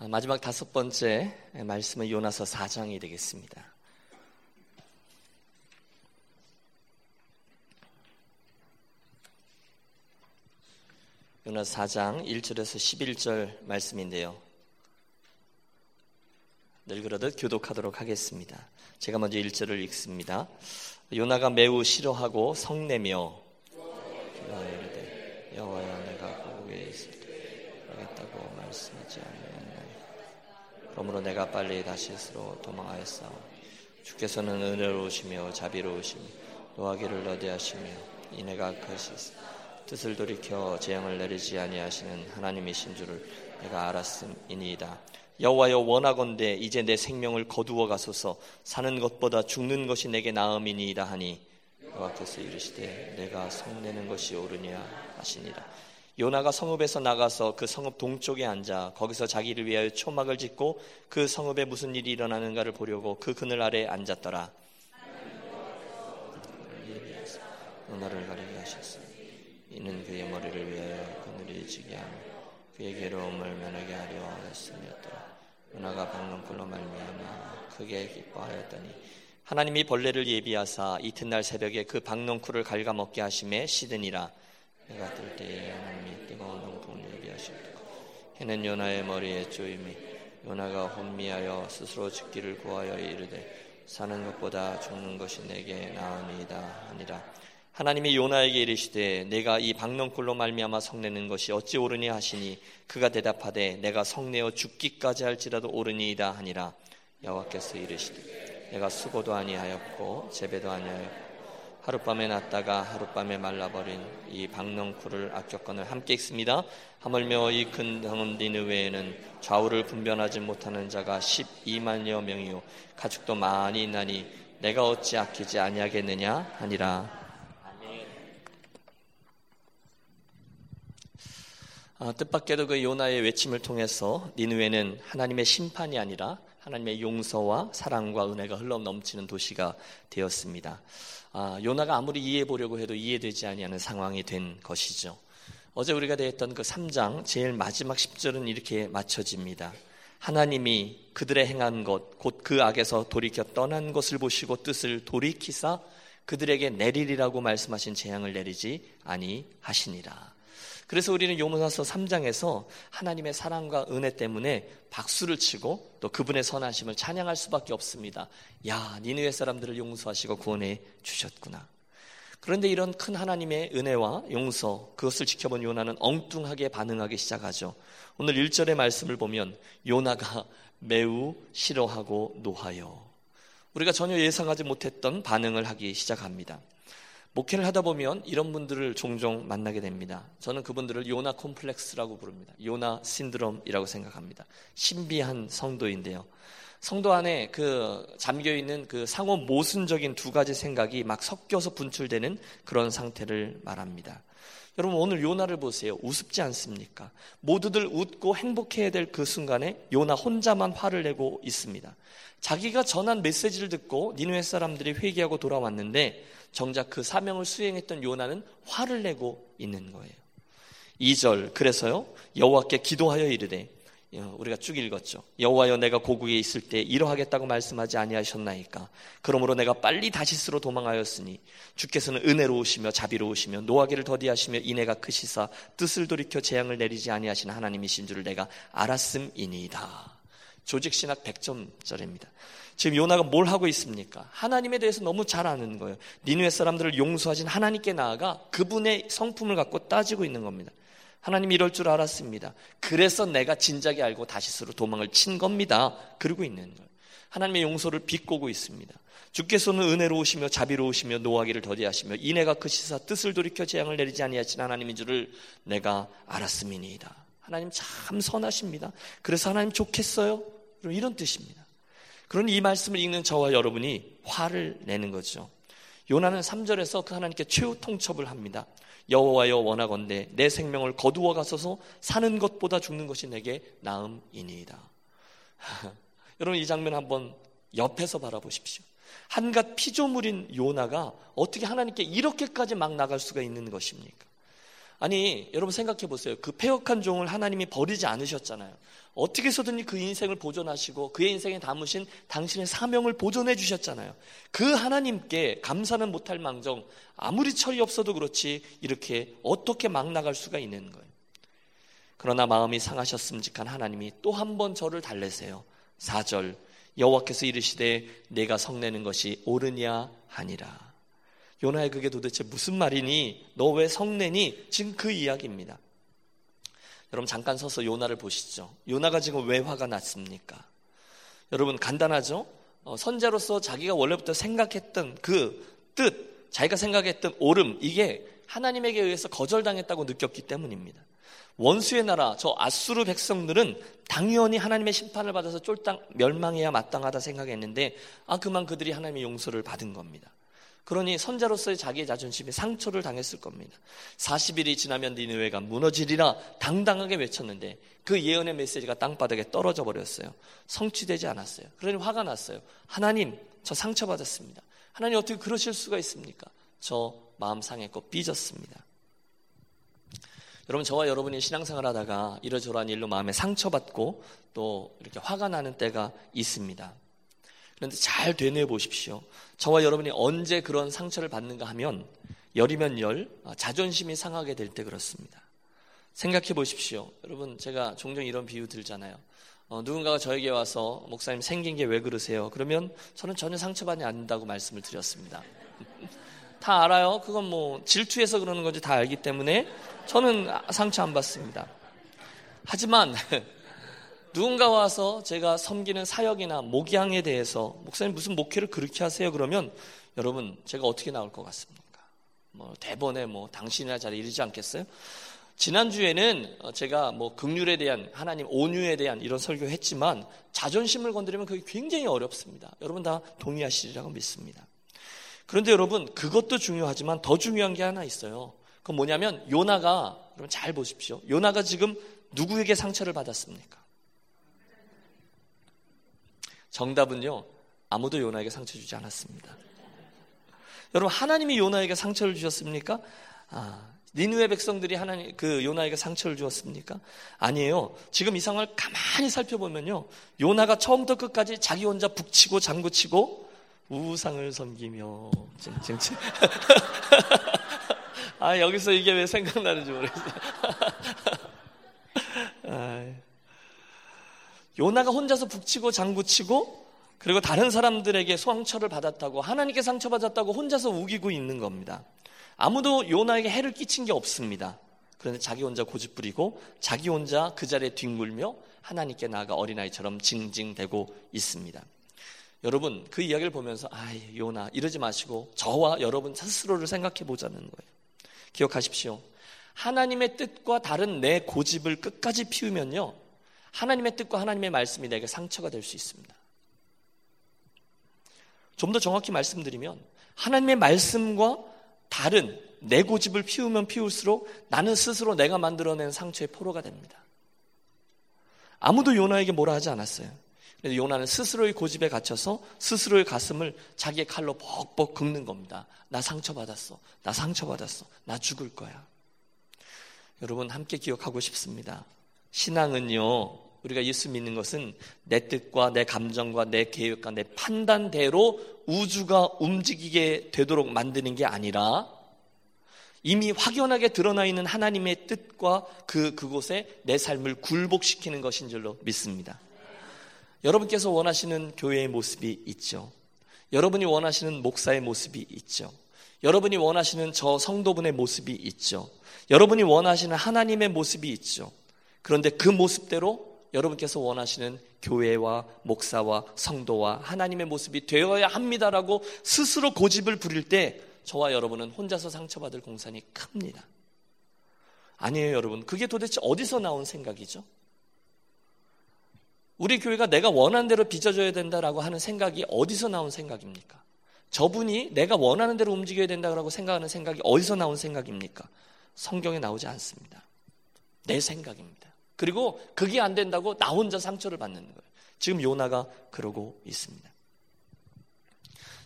아, 마지막 다섯 번째 말씀은 요나서 4장이 되겠습니다. 요나서 4장 1절에서 11절 말씀인데요. 늘 그러듯 교독하도록 하겠습니다. 제가 먼저 1절을 읽습니다. 요나가 매우 싫어하고 성내며 여호와여 내가 고국에 있을 때 하겠다고 말씀하지 않았나요? 그러므로 내가 빨리 다시 스로 도망하였사오. 주께서는 은혜로우시며 자비로우시며 노하기를 너대하시며 이내가 크시 뜻을 돌이켜 재앙을 내리지 아니하시는 하나님이신 줄을 내가 알았음이니이다. 여호와여 원하건대 이제 내 생명을 거두어 가소서 사는 것보다 죽는 것이 내게 나음이니이다 하니 여호와께서 이르시되 내가 성내는 것이 옳으냐 하시니라. 요나가 성읍에서 나가서 그 성읍 동쪽에 앉아 거기서 자기를 위하여 초막을 짓고 그 성읍에 무슨 일이 일어나는가를 보려고 그 그늘 아래 앉았더라. 요나를 가리게 하셨으니 이는 그의 머리를 위하여 그늘이 지게 하며 그의 괴로움을 면하게 하려 하였음이었더라. 요나가 박농불로 말미암아 크게 기뻐하였더니 하나님이 벌레를 예비하사 이튿날 새벽에 그 박농쿨을 갉아먹게 하심에 시드니라 해가 뜰 때에 하나님이 뜨거운 동풍을 예비하셨다. 해는 요나의 머리에 쪼임이 요나가 혼미하여 스스로 죽기를 구하여 이르되 사는 것보다 죽는 것이 내게 나으니이다 하니라. 하나님이 요나에게 이르시되 내가 이 박농굴로 말미암아 성내는 것이 어찌 옳으니 하시니 그가 대답하되 내가 성내어 죽기까지 할지라도 옳으니이다 하니라. 여호와께서 이르시되 내가 수고도 아니하였고 재배도 아니하였고 하룻밤에 났다가 하룻밤에 말라버린 이 박넝쿨을 악격건을 함께 읽습니다. 하물며 이큰 성은 니느웨에는 좌우를 분변하지 못하는 자가 12만여 명이요 가축도 많이 있나니 내가 어찌 아끼지 아니하겠느냐 하니라. 아, 뜻밖에도 그 요나의 외침을 통해서 니느웨는 하나님의 심판이 아니라 하나님의 용서와 사랑과 은혜가 흘러 넘치는 도시가 되었습니다. 아, 요나가 아무리 이해해 보려고 해도 이해되지 아니하는 상황이 된 것이죠. 어제 우리가 대했던 그 3장 제일 마지막 10절은 이렇게 맞춰집니다. 하나님이 그들의 행한 것, 곧 그 악에서 돌이켜 떠난 것을 보시고 뜻을 돌이키사 그들에게 내리리라고 말씀하신 재앙을 내리지 아니하시니라. 그래서 우리는 요나서 3장에서 하나님의 사랑과 은혜 때문에 박수를 치고 또 그분의 선하심을 찬양할 수밖에 없습니다. 야, 니느웨 사람들을 용서하시고 구원해 주셨구나. 그런데 이런 큰 하나님의 은혜와 용서 그것을 지켜본 요나는 엉뚱하게 반응하기 시작하죠. 오늘 1절의 말씀을 보면 요나가 매우 싫어하고 노하여 우리가 전혀 예상하지 못했던 반응을 하기 시작합니다. 목회를 하다 보면 이런 분들을 종종 만나게 됩니다. 저는 그분들을 요나 콤플렉스라고 부릅니다. 요나 신드롬이라고 생각합니다. 신비한 성도인데요. 성도 안에 그 잠겨 있는 그 상호 모순적인 두 가지 생각이 막 섞여서 분출되는 그런 상태를 말합니다. 여러분 오늘 요나를 보세요. 우습지 않습니까? 모두들 웃고 행복해야 될 그 순간에 요나 혼자만 화를 내고 있습니다. 자기가 전한 메시지를 듣고 니누의 사람들이 회개하고 돌아왔는데 정작 그 사명을 수행했던 요나는 화를 내고 있는 거예요. 2절 그래서요 여호와께 기도하여 이르되 어, 우리가 쭉 읽었죠. 여호와여 내가 고국에 있을 때 이러하겠다고 말씀하지 아니하셨나이까. 그러므로 내가 빨리 다시스로 도망하였으니 주께서는 은혜로우시며 자비로우시며 노하기를 더디하시며 이내가 크시사 뜻을 돌이켜 재앙을 내리지 아니하신 하나님이신 줄을 내가 알았음이니이다. 조직신학 100점짜리입니다. 지금 요나가 뭘 하고 있습니까? 하나님에 대해서 너무 잘 아는 거예요. 니누의 사람들을 용서하신 하나님께 나아가 그분의 성품을 갖고 따지고 있는 겁니다. 하나님 이럴 줄 알았습니다. 그래서 내가 진작에 알고 다시스로 도망을 친 겁니다. 그러고 있는 거예요. 하나님의 용서를 비꼬고 있습니다. 주께서는 은혜로우시며 자비로우시며 노하기를 더디하시며 이내가 그 시사 뜻을 돌이켜 재앙을 내리지 아니하신 하나님인 줄을 내가 알았음이니이다. 하나님 참 선하십니다. 그래서 하나님 좋겠어요? 이런 뜻입니다. 그런 이 말씀을 읽는 저와 여러분이 화를 내는 거죠. 요나는 3절에서 그 하나님께 최후 통첩을 합니다. 여호와여 원하건대 내 생명을 거두어 가서서 사는 것보다 죽는 것이 내게 나음이니이다. 여러분 이 장면 한번 옆에서 바라보십시오. 한갓 피조물인 요나가 어떻게 하나님께 이렇게까지 막 나갈 수가 있는 것입니까? 아니, 여러분 생각해 보세요. 그 폐역한 종을 하나님이 버리지 않으셨잖아요. 어떻게 해서든지 그 인생을 보존하시고 그의 인생에 담으신 당신의 사명을 보존해 주셨잖아요. 그 하나님께 감사는 못할 망정 아무리 철이 없어도 그렇지 이렇게 어떻게 막 나갈 수가 있는 거예요. 그러나 마음이 상하셨음직한 하나님이 또 한 번 저를 달래세요. 4절 여호와께서 이르시되 내가 성내는 것이 옳으냐 하니라. 요나의 그게 도대체 무슨 말이니? 너 왜 성내니? 지금 그 이야기입니다. 여러분 잠깐 서서 요나를 보시죠. 요나가 지금 왜 화가 났습니까? 여러분 간단하죠? 어, 선자로서 자기가 원래부터 생각했던 그 뜻, 자기가 생각했던 옳음 이게 하나님에게 의해서 거절당했다고 느꼈기 때문입니다. 원수의 나라 저 아수르 백성들은 당연히 하나님의 심판을 받아서 쫄딱 멸망해야 마땅하다 생각했는데 아 그만 그들이 하나님의 용서를 받은 겁니다. 그러니 선자로서의 자기의 자존심에 상처를 당했을 겁니다. 40일이 지나면 니느웨가 무너지리라 당당하게 외쳤는데 그 예언의 메시지가 땅바닥에 떨어져 버렸어요. 성취되지 않았어요. 그러니 화가 났어요. 하나님, 저 상처받았습니다. 하나님 어떻게 그러실 수가 있습니까? 저 마음 상했고 삐졌습니다. 여러분 저와 여러분이 신앙생활 하다가 이러저러한 일로 마음에 상처받고 또 이렇게 화가 나는 때가 있습니다. 그런데 잘 되뇌어 보십시오. 저와 여러분이 언제 그런 상처를 받는가 하면 열이면 열, 아, 자존심이 상하게 될 때 그렇습니다. 생각해 보십시오. 여러분, 제가 종종 이런 비유 들잖아요. 어, 누군가가 저에게 와서 목사님 생긴 게 왜 그러세요? 그러면 저는 전혀 상처받지 않는다고 말씀을 드렸습니다. 다 알아요. 그건 뭐 질투해서 그러는 건지 다 알기 때문에 저는 상처 안 받습니다. 하지만 누군가 와서 제가 섬기는 사역이나 목양에 대해서 목사님 무슨 목회를 그렇게 하세요? 그러면 여러분 제가 어떻게 나올 것 같습니까? 뭐 대본에 뭐 당신이나 잘 이르지 않겠어요? 지난주에는 어, 제가 뭐 극률에 대한 하나님 온유에 대한 이런 설교했지만 자존심을 건드리면 그게 굉장히 어렵습니다. 여러분 다 동의하시리라고 믿습니다. 그런데 여러분 그것도 중요하지만 더 중요한 게 하나 있어요. 그건 뭐냐면 요나가 여러분 잘 보십시오. 요나가 지금 누구에게 상처를 받았습니까? 정답은요, 아무도 요나에게 상처 주지 않았습니다. 여러분, 하나님이 요나에게 상처를 주셨습니까? 아, 니누의 백성들이 하나님, 그 요나에게 상처를 주었습니까? 아니에요. 지금 이 상황을 가만히 살펴보면요. 요나가 처음부터 끝까지 자기 혼자 북치고 장구치고 우상을 섬기며, 찡찡찡. 아, 여기서 이게 왜 생각나는지 모르겠어요. 요나가 혼자서 북치고 장구치고 그리고 다른 사람들에게 소황처를 받았다고 하나님께 상처받았다고 혼자서 우기고 있는 겁니다. 아무도 요나에게 해를 끼친 게 없습니다. 그런데 자기 혼자 고집부리고 자기 혼자 그 자리에 뒹굴며 하나님께 나아가 어린아이처럼 징징대고 있습니다. 여러분 그 이야기를 보면서 아 요나 이러지 마시고 저와 여러분 스스로를 생각해 보자는 거예요. 기억하십시오. 하나님의 뜻과 다른 내 고집을 끝까지 피우면요. 하나님의 뜻과 하나님의 말씀이 내게 상처가 될 수 있습니다. 좀 더 정확히 말씀드리면 하나님의 말씀과 다른 내 고집을 피우면 피울수록 나는 스스로 내가 만들어낸 상처의 포로가 됩니다. 아무도 요나에게 뭐라 하지 않았어요. 그래서 요나는 스스로의 고집에 갇혀서 스스로의 가슴을 자기의 칼로 벅벅 긁는 겁니다. 나 상처받았어. 나 상처받았어. 나 죽을 거야. 여러분 함께 기억하고 싶습니다. 신앙은요, 우리가 예수 믿는 것은 내 뜻과 내 감정과 내 계획과 내 판단대로 우주가 움직이게 되도록 만드는 게 아니라 이미 확연하게 드러나 있는 하나님의 뜻과 그, 그곳에 내 삶을 굴복시키는 것인 줄로 믿습니다. 여러분께서 원하시는 교회의 모습이 있죠. 여러분이 원하시는 목사의 모습이 있죠. 여러분이 원하시는 저 성도분의 모습이 있죠. 여러분이 원하시는 하나님의 모습이 있죠. 그런데 그 모습대로 여러분께서 원하시는 교회와 목사와 성도와 하나님의 모습이 되어야 합니다라고 스스로 고집을 부릴 때 저와 여러분은 혼자서 상처받을 공산이 큽니다. 아니에요, 여러분. 그게 도대체 어디서 나온 생각이죠? 우리 교회가 내가 원하는 대로 빚어줘야 된다라고 하는 생각이 어디서 나온 생각입니까? 저분이 내가 원하는 대로 움직여야 된다고 생각하는 생각이 어디서 나온 생각입니까? 성경에 나오지 않습니다. 내 생각입니다. 그리고 그게 안 된다고 나 혼자 상처를 받는 거예요. 지금 요나가 그러고 있습니다.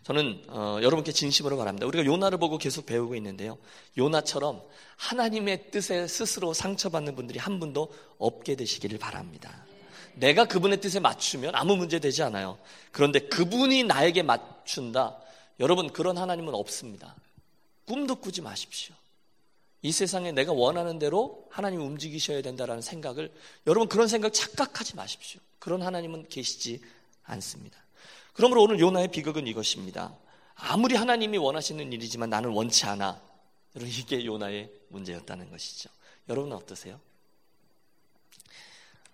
저는 어, 여러분께 진심으로 바랍니다. 우리가 요나를 보고 계속 배우고 있는데요. 요나처럼 하나님의 뜻에 스스로 상처받는 분들이 한 분도 없게 되시기를 바랍니다. 내가 그분의 뜻에 맞추면 아무 문제 되지 않아요. 그런데 그분이 나에게 맞춘다. 여러분 그런 하나님은 없습니다. 꿈도 꾸지 마십시오. 이 세상에 내가 원하는 대로 하나님 움직이셔야 된다라는 생각을 여러분 그런 생각 착각하지 마십시오. 그런 하나님은 계시지 않습니다. 그러므로 오늘 요나의 비극은 이것입니다. 아무리 하나님이 원하시는 일이지만 나는 원치 않아. 이게 요나의 문제였다는 것이죠. 여러분은 어떠세요?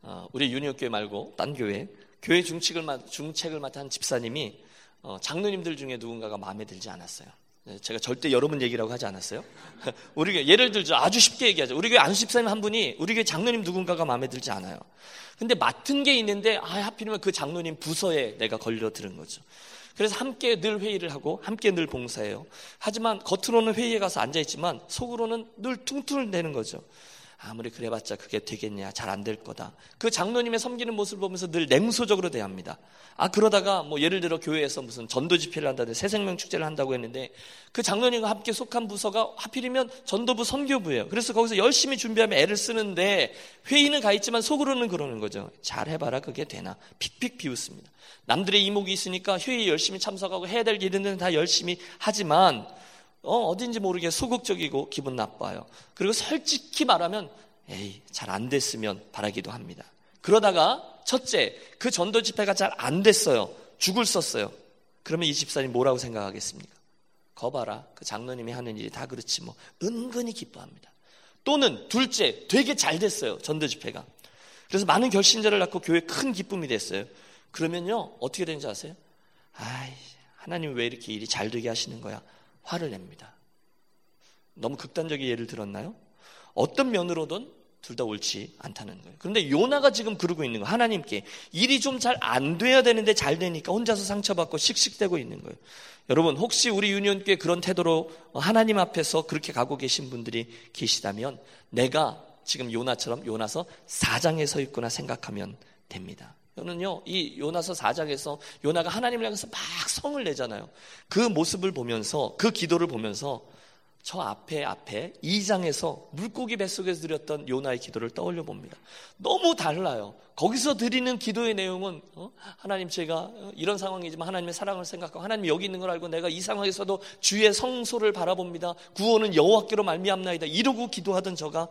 어, 우리 유니온교회 말고 딴 교회 교회 중책을, 중책을 맡은 집사님이 어, 장로님들 중에 누군가가 마음에 들지 않았어요. 네, 제가 절대 여러분 얘기라고 하지 않았어요. 우리 교회 예를 들죠. 아주 쉽게 얘기하죠. 우리 교회 안수 집사님 한 분이 우리 교회 장로님 누군가가 마음에 들지 않아요. 근데 맡은 게 있는데 아 하필이면 그 장로님 부서에 내가 걸려 들은 거죠. 그래서 함께 늘 회의를 하고 함께 늘 봉사해요. 하지만 겉으로는 회의에 가서 앉아 있지만 속으로는 늘 퉁퉁을 내는 거죠. 아무리 그래봤자 그게 되겠냐 잘 안 될 거다. 그 장로님의 섬기는 모습을 보면서 늘 냉소적으로 대합니다. 아 그러다가 뭐 예를 들어 교회에서 무슨 전도 집회를 한다든지 새생명 축제를 한다고 했는데 그 장로님과 함께 속한 부서가 하필이면 전도부 선교부예요. 그래서 거기서 열심히 준비하면 애를 쓰는데 회의는 가 있지만 속으로는 그러는 거죠. 잘 해봐라 그게 되나 픽픽 비웃습니다. 남들의 이목이 있으니까 회의 열심히 참석하고 해야 될 일은 다 열심히 하지만 어, 어딘지 모르게 소극적이고 기분 나빠요. 그리고 솔직히 말하면 에이, 잘 안 됐으면 바라기도 합니다. 그러다가 첫째, 그 전도 집회가 잘 안 됐어요. 죽을 썼어요. 그러면 이 집사님 뭐라고 생각하겠습니까? 거봐라. 그 장로님이 하는 일이 다 그렇지 뭐. 은근히 기뻐합니다. 또는 둘째, 되게 잘 됐어요. 전도 집회가. 그래서 많은 결신자를 낳고 교회 큰 기쁨이 됐어요. 그러면요, 어떻게 되는지 아세요? 아이, 하나님 왜 이렇게 일이 잘 되게 하시는 거야? 화를 냅니다. 너무 극단적인 예를 들었나요? 어떤 면으로든 둘 다 옳지 않다는 거예요. 그런데 요나가 지금 그러고 있는 거예요. 하나님께 일이 좀 잘 안 돼야 되는데 잘 되니까 혼자서 상처받고 씩씩대고 있는 거예요. 여러분 혹시 우리 유니온교회 그런 태도로 하나님 앞에서 그렇게 가고 계신 분들이 계시다면 내가 지금 요나처럼 요나서 사장에 서 있구나 생각하면 됩니다. 저는요, 이 요나서 4장에서 요나가 하나님을 향해서 막 성을 내잖아요. 그 모습을 보면서, 그 기도를 보면서 저 앞에 앞에 2장에서 물고기 뱃속에서 드렸던 요나의 기도를 떠올려 봅니다. 너무 달라요. 거기서 드리는 기도의 내용은 어? 하나님 제가 이런 상황이지만 하나님의 사랑을 생각하고 하나님 여기 있는 걸 알고 내가 이 상황에서도 주의 성소를 바라봅니다. 구원은 여호와께로 말미암나이다. 이러고 기도하던 저가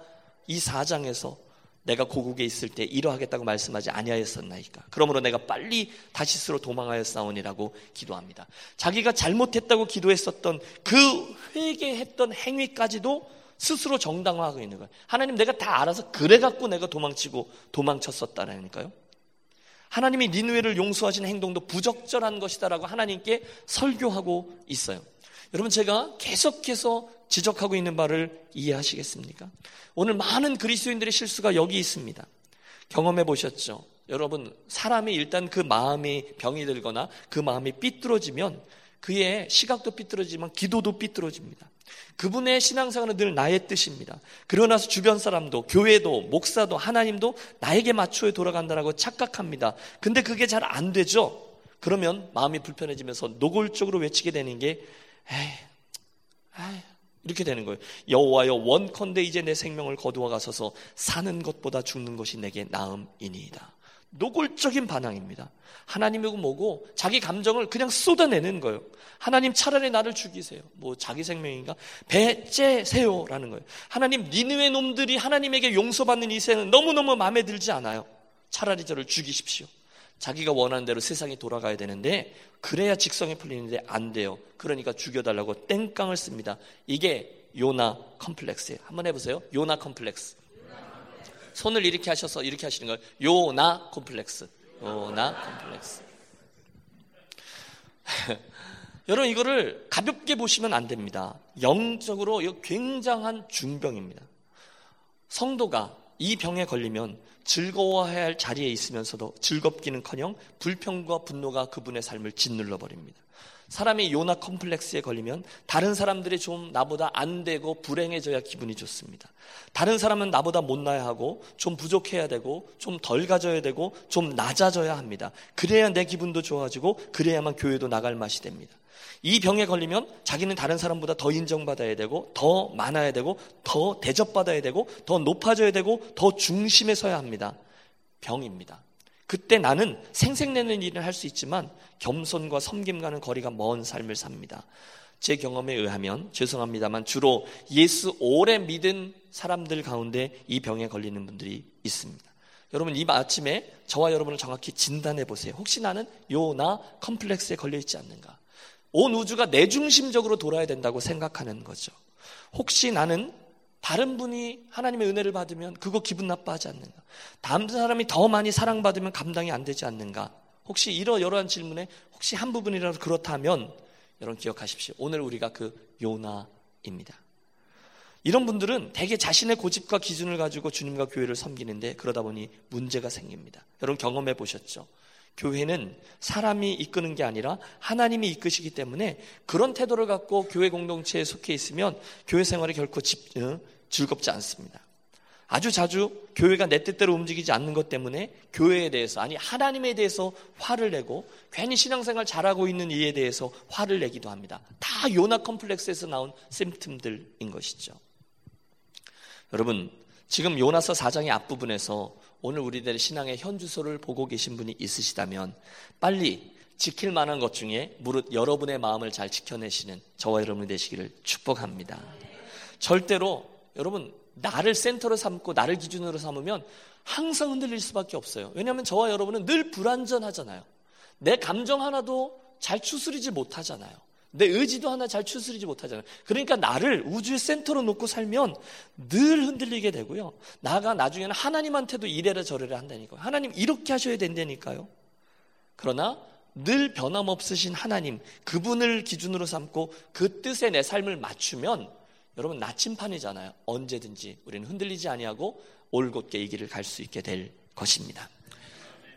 이 4장에서 내가 고국에 있을 때 이러하겠다고 말씀하지 아니하였었나이까. 그러므로 내가 빨리 다시스로 도망하였사오니라고 기도합니다. 자기가 잘못했다고 기도했었던 그 회개했던 행위까지도 스스로 정당화하고 있는 거예요. 하나님 내가 다 알아서 그래 갖고 내가 도망치고 도망쳤었다라니까요. 하나님이 니누에를 용서하신 행동도 부적절한 것이다라고 하나님께 설교하고 있어요. 여러분 제가 계속해서 지적하고 있는 바를 이해하시겠습니까? 오늘 많은 그리스도인들의 실수가 여기 있습니다. 경험해 보셨죠? 여러분, 사람이 일단 그 마음이 병이 들거나 그 마음이 삐뚤어지면 그의 시각도 삐뚤어지면 기도도 삐뚤어집니다. 그분의 신앙생활은 늘 나의 뜻입니다. 그러나서 주변 사람도 교회도 목사도 하나님도 나에게 맞춰 돌아간다라고 착각합니다. 근데 그게 잘 안 되죠. 그러면 마음이 불편해지면서 노골적으로 외치게 되는 게 에이, 이렇게 되는 거예요. 여호와여 원컨대 이제 내 생명을 거두어 가서서 사는 것보다 죽는 것이 내게 나음이니이다. 노골적인 반항입니다. 하나님이고 뭐고 자기 감정을 그냥 쏟아내는 거예요. 하나님 차라리 나를 죽이세요. 뭐 자기 생명인가? 배째세요라는 거예요. 하나님 니느웨 놈들이 하나님에게 용서받는 이 생은 너무너무 마음에 들지 않아요. 차라리 저를 죽이십시오. 자기가 원하는 대로 세상이 돌아가야 되는데 그래야 직성이 풀리는데 안 돼요. 그러니까 죽여달라고 땡깡을 씁니다. 이게 요나 컴플렉스예요. 한번 해보세요. 요나 컴플렉스. 손을 이렇게 하셔서 이렇게 하시는 거예요. 요나 컴플렉스. 요나 컴플렉스. 여러분 이거를 가볍게 보시면 안 됩니다. 영적으로 이거 굉장한 중병입니다. 성도가 이 병에 걸리면 즐거워해야 할 자리에 있으면서도 즐겁기는커녕 불평과 분노가 그분의 삶을 짓눌러 버립니다. 사람이 요나 컴플렉스에 걸리면 다른 사람들이 좀 나보다 안 되고 불행해져야 기분이 좋습니다. 다른 사람은 나보다 못나야 하고 좀 부족해야 되고 좀 덜 가져야 되고 좀 낮아져야 합니다. 그래야 내 기분도 좋아지고 그래야만 교회도 나갈 맛이 됩니다. 이 병에 걸리면 자기는 다른 사람보다 더 인정받아야 되고 더 많아야 되고 더 대접받아야 되고 더 높아져야 되고 더 중심에 서야 합니다. 병입니다. 그때 나는 생색내는 일을 할 수 있지만 겸손과 섬김과는 거리가 먼 삶을 삽니다. 제 경험에 의하면 죄송합니다만 주로 예수 오래 믿은 사람들 가운데 이 병에 걸리는 분들이 있습니다. 여러분 이 아침에 저와 여러분을 정확히 진단해 보세요. 혹시 나는 요나 컴플렉스에 걸려 있지 않는가? 온 우주가 내 중심적으로 돌아야 된다고 생각하는 거죠. 혹시 나는 다른 분이 하나님의 은혜를 받으면 그거 기분 나빠하지 않는가? 다른 사람이 더 많이 사랑받으면 감당이 안 되지 않는가? 혹시 이러이러한 질문에 혹시 한 부분이라도 그렇다면 여러분 기억하십시오. 오늘 우리가 그 요나입니다. 이런 분들은 대개 자신의 고집과 기준을 가지고 주님과 교회를 섬기는데 그러다 보니 문제가 생깁니다. 여러분 경험해 보셨죠? 교회는 사람이 이끄는 게 아니라 하나님이 이끄시기 때문에 그런 태도를 갖고 교회 공동체에 속해 있으면 교회 생활이 결코 집, 어, 즐겁지 않습니다. 아주 자주 교회가 내 뜻대로 움직이지 않는 것 때문에 교회에 대해서 아니 하나님에 대해서 화를 내고 괜히 신앙생활 잘하고 있는 이에 대해서 화를 내기도 합니다. 다 요나 컴플렉스에서 나온 심틈들인 것이죠. 여러분 지금 요나서 4장의 앞부분에서 오늘 우리들의 신앙의 현주소를 보고 계신 분이 있으시다면 빨리 지킬 만한 것 중에 무릇 여러분의 마음을 잘 지켜내시는 저와 여러분이 되시기를 축복합니다. 절대로 여러분 나를 센터로 삼고 나를 기준으로 삼으면 항상 흔들릴 수밖에 없어요. 왜냐하면 저와 여러분은 늘 불완전하잖아요. 내 감정 하나도 잘 추스리지 못하잖아요. 내 의지도 하나 잘 추스리지 못하잖아요. 그러니까 나를 우주의 센터로 놓고 살면 늘 흔들리게 되고요. 나가 나중에는 하나님한테도 이래라 저래라 한다니까요. 하나님 이렇게 하셔야 된다니까요. 그러나 늘 변함없으신 하나님, 그분을 기준으로 삼고 그 뜻에 내 삶을 맞추면 여러분 나침판이잖아요. 언제든지 우리는 흔들리지 아니하고 올곧게 이 길을 갈 수 있게 될 것입니다.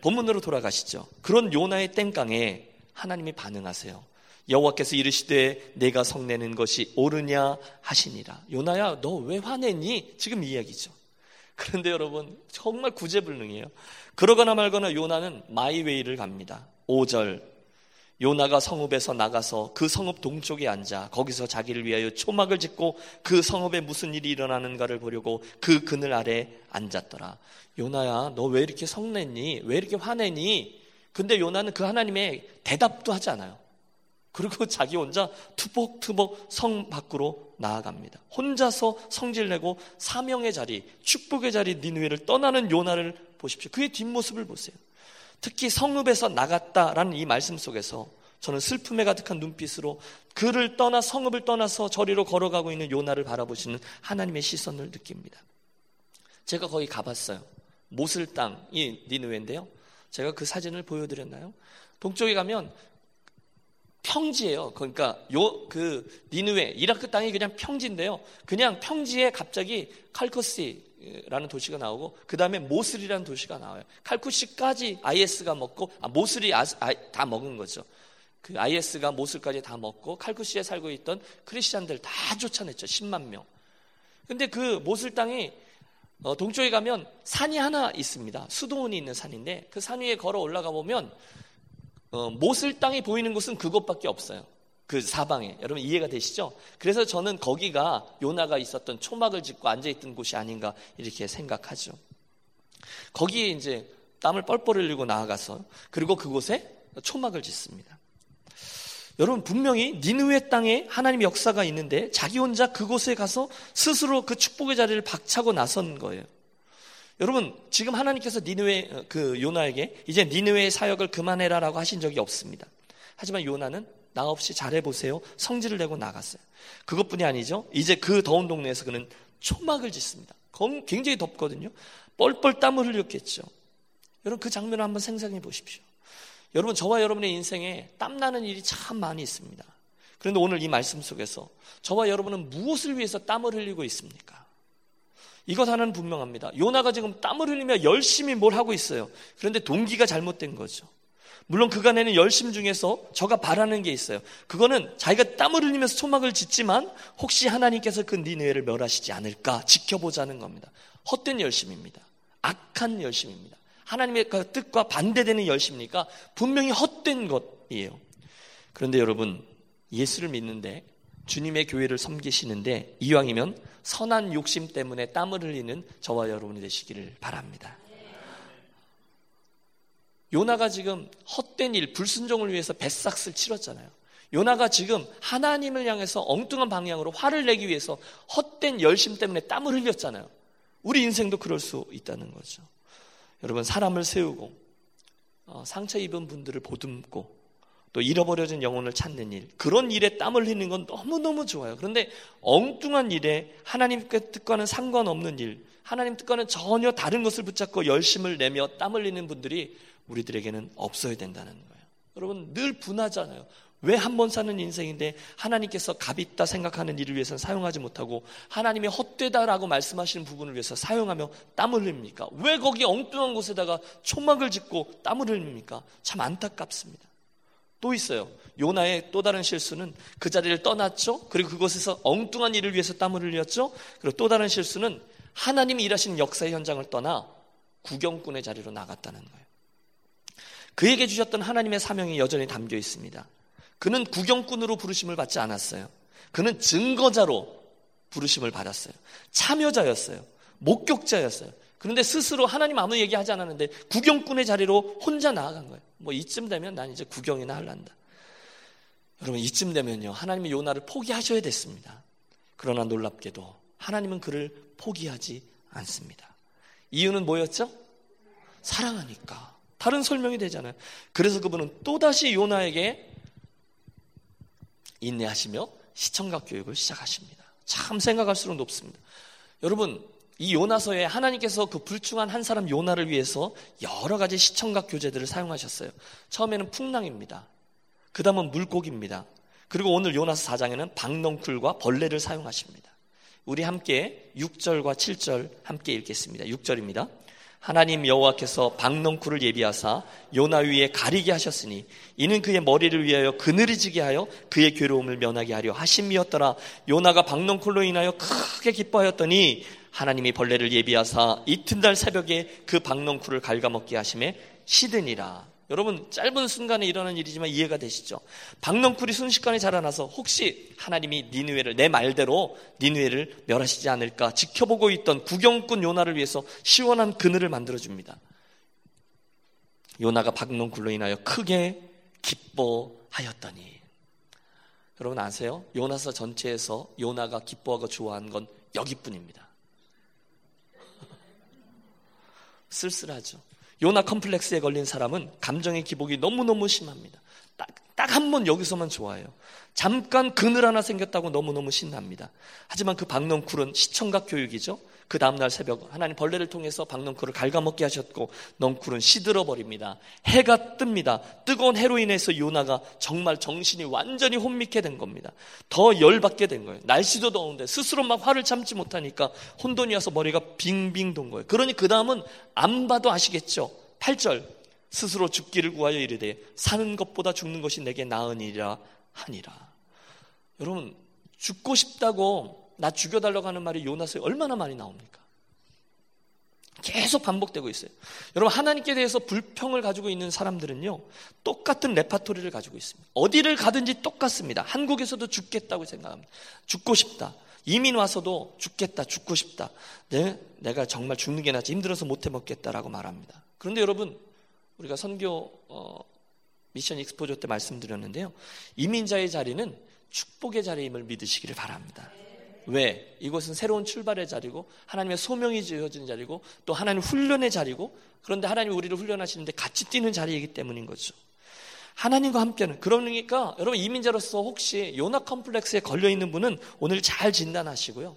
본문으로 돌아가시죠. 그런 요나의 땡깡에 하나님이 반응하세요. 여호와께서 이르시되 내가 성내는 것이 옳으냐 하시니라. 요나야 너 왜 화내니? 지금 이 이야기죠. 그런데 여러분 정말 구제불능이에요. 그러거나 말거나 요나는 마이웨이를 갑니다. 5절 요나가 성읍에서 나가서 그 성읍 동쪽에 앉아 거기서 자기를 위하여 초막을 짓고 그 성읍에 무슨 일이 일어나는가를 보려고 그 그늘 아래 앉았더라. 요나야, 너 왜 이렇게 성냈니? 왜 이렇게 화내니? 근데 요나는 그 하나님의 대답도 하지 않아요. 그리고 자기 혼자 투벅투벅 성 밖으로 나아갑니다. 혼자서 성질내고 사명의 자리, 축복의 자리 니누에를 떠나는 요나를 보십시오. 그의 뒷모습을 보세요. 특히 성읍에서 나갔다라는 이 말씀 속에서 저는 슬픔에 가득한 눈빛으로 그를 떠나 성읍을 떠나서 저리로 걸어가고 있는 요나를 바라보시는 하나님의 시선을 느낍니다. 제가 거기 가봤어요. 모슬 땅이 니누에인데요. 제가 그 사진을 보여드렸나요? 동쪽에 가면 평지예요. 그러니까 요 그 니누에 이라크 땅이 그냥 평지인데요. 그냥 평지에 갑자기 칼커시라는 도시가 나오고 그 다음에 모슬이라는 도시가 나와요. 칼쿠시까지 IS가 먹고 아, 모슬이 아, 아, 다 먹은 거죠. 그 IS가 모슬까지 다 먹고 칼쿠시에 살고 있던 크리스찬들 다 쫓아냈죠. 10만 명. 근데 그 모슬 땅이 어, 동쪽에 가면 산이 하나 있습니다. 수도원이 있는 산인데 그 산 위에 걸어 올라가 보면 어, 모슬 땅이 보이는 곳은 그곳밖에 없어요. 그 사방에. 여러분 이해가 되시죠? 그래서 저는 거기가 요나가 있었던 초막을 짓고 앉아 있던 곳이 아닌가 이렇게 생각하죠. 거기에 이제 땀을 뻘뻘 흘리고 나아가서 그리고 그곳에 초막을 짓습니다. 여러분 분명히 니느웨 땅에 하나님의 역사가 있는데 자기 혼자 그곳에 가서 스스로 그 축복의 자리를 박차고 나선 거예요. 여러분 지금 하나님께서 니느웨 어, 그 요나에게 이제 니느웨의 사역을 그만해라라고 하신 적이 없습니다. 하지만 요나는 나 없이 잘해 보세요. 성질을 내고 나갔어요. 그것뿐이 아니죠. 이제 그 더운 동네에서 그는 초막을 짓습니다. 굉장히 덥거든요. 뻘뻘 땀을 흘렸겠죠. 여러분 그 장면을 한번 생각해 보십시오. 여러분 저와 여러분의 인생에 땀 나는 일이 참 많이 있습니다. 그런데 오늘 이 말씀 속에서 저와 여러분은 무엇을 위해서 땀을 흘리고 있습니까? 이것 하나는 분명합니다. 요나가 지금 땀을 흘리며 열심히 뭘 하고 있어요. 그런데 동기가 잘못된 거죠. 물론 그간에는 열심 중에서 저가 바라는 게 있어요. 그거는 자기가 땀을 흘리면서 소망을 짓지만 혹시 하나님께서 그 니느웨를 멸하시지 않을까 지켜보자는 겁니다. 헛된 열심입니다. 악한 열심입니다. 하나님의 그 뜻과 반대되는 열심이니까 분명히 헛된 것이에요. 그런데 여러분 예수를 믿는데 주님의 교회를 섬기시는데 이왕이면 선한 욕심 때문에 땀을 흘리는 저와 여러분이 되시기를 바랍니다. 요나가 지금 헛된 일, 불순종을 위해서 뱃삭을 치렀잖아요. 요나가 지금 하나님을 향해서 엉뚱한 방향으로 화를 내기 위해서 헛된 열심 때문에 땀을 흘렸잖아요. 우리 인생도 그럴 수 있다는 거죠. 여러분, 사람을 세우고, 어, 상처 입은 분들을 보듬고, 또 잃어버려진 영혼을 찾는 일, 그런 일에 땀을 흘리는 건 너무너무 좋아요. 그런데 엉뚱한 일에 하나님께 뜻과는 상관없는 일, 하나님 뜻과는 전혀 다른 것을 붙잡고 열심을 내며 땀 흘리는 분들이 우리들에게는 없어야 된다는 거예요. 여러분 늘 분하잖아요. 왜 한 번 사는 인생인데 하나님께서 값 있다 생각하는 일을 위해서 사용하지 못하고 하나님이 헛되다라고 말씀하시는 부분을 위해서 사용하며 땀을 흘립니까? 왜 거기 엉뚱한 곳에다가 초막을 짓고 땀을 흘립니까? 참 안타깝습니다. 또 있어요. 요나의 또 다른 실수는 그 자리를 떠났죠. 그리고 그곳에서 엉뚱한 일을 위해서 땀을 흘렸죠. 그리고 또 다른 실수는 하나님이 일하시는 역사의 현장을 떠나 구경꾼의 자리로 나갔다는 거예요. 그에게 주셨던 하나님의 사명이 여전히 담겨 있습니다. 그는 구경꾼으로 부르심을 받지 않았어요. 그는 증거자로 부르심을 받았어요. 참여자였어요. 목격자였어요. 그런데 스스로 하나님 아무 얘기 하지 않았는데 구경꾼의 자리로 혼자 나아간 거예요. 뭐 이쯤 되면 난 이제 구경이나 할란다. 여러분 이쯤 되면요 하나님의 요나를 포기하셔야 됐습니다. 그러나 놀랍게도 하나님은 그를 포기하지 않습니다. 이유는 뭐였죠? 사랑하니까. 다른 설명이 되잖아요. 그래서 그분은 또다시 요나에게 인내하시며 시청각 교육을 시작하십니다. 참 생각할수록 높습니다. 여러분, 이 요나서에 하나님께서 그 불충한 한 사람 요나를 위해서 여러 가지 시청각 교재들을 사용하셨어요. 처음에는 풍랑입니다. 그 다음은 물고기입니다. 그리고 오늘 요나서 4장에는 박넝쿨과 벌레를 사용하십니다. 우리 함께 6절과 7절 함께 읽겠습니다. 6절입니다. 하나님 여호와께서 박넝쿨을 예비하사 요나 위에 가리게 하셨으니 이는 그의 머리를 위하여 그늘이 지게 하여 그의 괴로움을 면하게 하려 하심이었더라 요나가 박넝쿨로 인하여 크게 기뻐하였더니 하나님이 벌레를 예비하사 이튿날 새벽에 그 박넝쿨을 갉아먹게 하심에 시드니라 여러분 짧은 순간에 일어난 일이지만 이해가 되시죠? 박넝쿨이 순식간에 자라나서 혹시 하나님이 니누에를 내 말대로 니누에를 멸하시지 않을까 지켜보고 있던 구경꾼 요나를 위해서 시원한 그늘을 만들어 줍니다. 요나가 박넝쿨로 인하여 크게 기뻐하였더니 여러분 아세요? 요나서 전체에서 요나가 기뻐하고 좋아한 건 여기뿐입니다. 쓸쓸하죠. 요나 컴플렉스에 걸린 사람은 감정의 기복이 너무너무 심합니다. 딱, 딱한 번 여기서만 좋아해요. 잠깐 그늘 하나 생겼다고 너무너무 신납니다. 하지만 그 박넝쿨은 시청각 교육이죠. 그 다음날 새벽 하나님 벌레를 통해서 박넝쿨을 갉아먹게 하셨고 넝쿨은 시들어 버립니다. 해가 뜹니다. 뜨거운 해로 인해서 요나가 정말 정신이 완전히 혼미케 된 겁니다. 더 열받게 된 거예요. 날씨도 더운데 스스로 막 화를 참지 못하니까 혼돈이 와서 머리가 빙빙 돈 거예요. 그러니 그 다음은 안 봐도 아시겠죠. 8절 스스로 죽기를 구하여 이르되 사는 것보다 죽는 것이 내게 나으니라 하니라. 여러분 죽고 싶다고 나 죽여달라고 하는 말이 요나서에 얼마나 많이 나옵니까? 계속 반복되고 있어요. 여러분, 하나님께 대해서 불평을 가지고 있는 사람들은요, 똑같은 레파토리를 가지고 있습니다. 어디를 가든지 똑같습니다. 한국에서도 죽겠다고 생각합니다. 죽고 싶다. 이민 와서도 죽겠다, 죽고 싶다. 네, 내가 정말 죽는 게 낫지 힘들어서 못 해 먹겠다라고 말합니다. 그런데 여러분, 우리가 선교 어, 미션 익스포저 때 말씀드렸는데요. 이민자의 자리는 축복의 자리임을 믿으시기를 바랍니다. 왜? 이곳은 새로운 출발의 자리고 하나님의 소명이 지어진 자리고 또 하나님 훈련의 자리고 그런데 하나님 우리를 훈련하시는데 같이 뛰는 자리이기 때문인 거죠. 하나님과 함께는 그러니까 여러분 이민자로서 혹시 요나 컴플렉스에 걸려 있는 분은 오늘 잘 진단하시고요.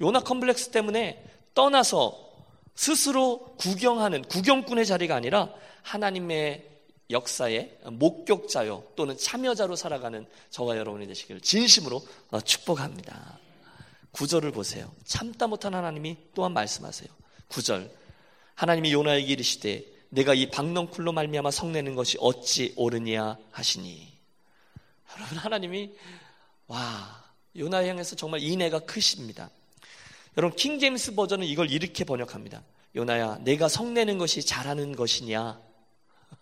요나 컴플렉스 때문에 떠나서 스스로 구경하는 구경꾼의 자리가 아니라 하나님의 역사의 목격자요 또는 참여자로 살아가는 저와 여러분이 되시기를 진심으로 축복합니다. 구절을 보세요. 참다 못한 하나님이 또한 말씀하세요. 구절 하나님이 요나에게 이르시되 내가 이 박넝쿨로 말미암아 성내는 것이 어찌 옳으냐 하시니 여러분 하나님이 와 요나 향해서 정말 인애가 크십니다. 여러분 킹 제임스 버전은 이걸 이렇게 번역합니다. 요나야 내가 성내는 것이 잘하는 것이냐?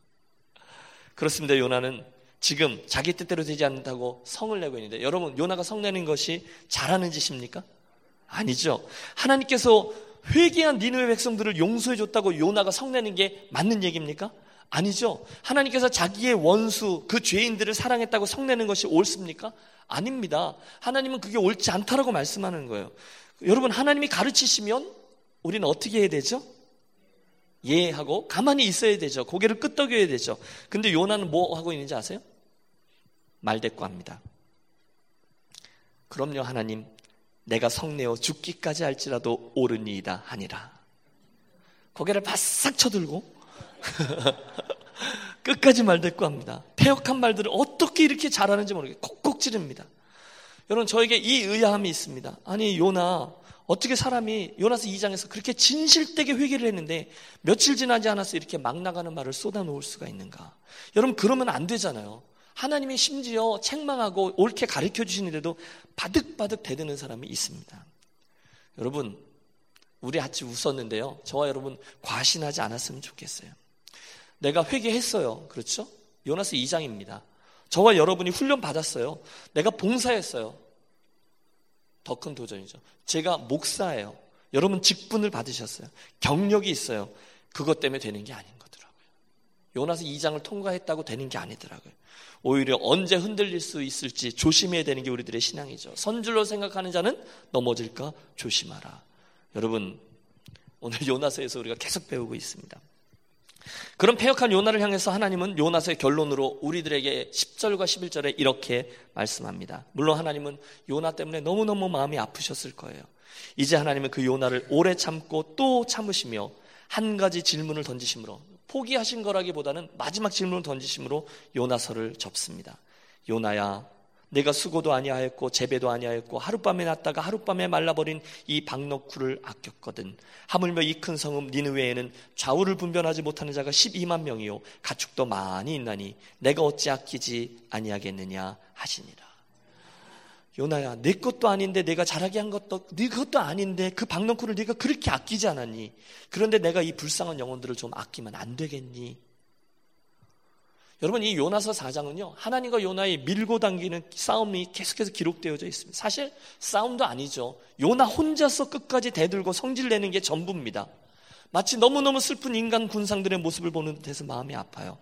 그렇습니다. 요나는 지금 자기 뜻대로 되지 않는다고 성을 내고 있는데 여러분 요나가 성 내는 것이 잘하는 짓입니까? 아니죠. 하나님께서 회개한 니누의 백성들을 용서해 줬다고 요나가 성 내는 게 맞는 얘기입니까? 아니죠. 하나님께서 자기의 원수, 그 죄인들을 사랑했다고 성 내는 것이 옳습니까? 아닙니다. 하나님은 그게 옳지 않다라고 말씀하는 거예요. 여러분, 하나님이 가르치시면 우리는 어떻게 해야 되죠? 예 하고 가만히 있어야 되죠. 고개를 끄덕여야 되죠. 근데 요나는 뭐 하고 있는지 아세요? 말대꾸합니다. 그럼요, 하나님. 내가 성내어 죽기까지 할지라도 옳으니이다 하니라. 고개를 바싹 쳐들고 끝까지 말대꾸합니다. 폐역한 말들을 어떻게 이렇게 잘하는지 모르겠 콕콕 찌릅니다. 여러분 저에게 이 의아함이 있습니다. 아니 요나 어떻게 사람이 요나서 2장에서 그렇게 진실되게 회개를 했는데 며칠 지나지 않아서 이렇게 막 나가는 말을 쏟아놓을 수가 있는가? 여러분 그러면 안 되잖아요. 하나님이 심지어 책망하고 옳게 가르쳐 주시는데도 바득바득 대드는 사람이 있습니다. 여러분, 우리 같이 웃었는데요. 저와 여러분 과신하지 않았으면 좋겠어요. 내가 회개했어요. 그렇죠? 요나스 2장입니다. 저와 여러분이 훈련 받았어요. 내가 봉사했어요. 더 큰 도전이죠. 제가 목사예요. 여러분 직분을 받으셨어요. 경력이 있어요. 그것 때문에 되는 게 아닌 거더라고 요. 요나스 2장을 통과했다고 되는 게 아니더라고요. 오히려 언제 흔들릴 수 있을지 조심해야 되는 게 우리들의 신앙이죠. 선줄로 생각하는 자는 넘어질까 조심하라. 여러분, 오늘 요나서에서 우리가 계속 배우고 있습니다. 그런 폐역한 요나를 향해서 하나님은 요나서의 결론으로 우리들에게 10절과 11절에 이렇게 말씀합니다. 물론 하나님은 요나 때문에 너무너무 마음이 아프셨을 거예요. 이제 하나님은 그 요나를 오래 참고 또 참으시며 한 가지 질문을 던지심으로 포기하신 거라기보다는 마지막 질문을 던지심으로 요나서를 접습니다. 요나야, 내가 수고도 아니하였고 재배도 아니하였고 하룻밤에 났다가 하룻밤에 말라버린 이 박너쿨을 아꼈거든. 하물며 이 큰 성읍 니느웨에는 좌우를 분별하지 못하는 자가 12만 명이요 가축도 많이 있나니 내가 어찌 아끼지 아니하겠느냐 하시니라. 요나야, 내 것도 아닌데 내가 잘하게 한 것도 네 것도 아닌데 그 박넝쿨을 네가 그렇게 아끼지 않았니? 그런데 내가 이 불쌍한 영혼들을 좀 아끼면 안 되겠니? 여러분 이 요나서 4장은요 하나님과 요나의 밀고 당기는 싸움이 계속해서 기록되어져 있습니다. 사실 싸움도 아니죠. 요나 혼자서 끝까지 대들고 성질내는 게 전부입니다. 마치 너무너무 슬픈 인간 군상들의 모습을 보는 듯해서 마음이 아파요.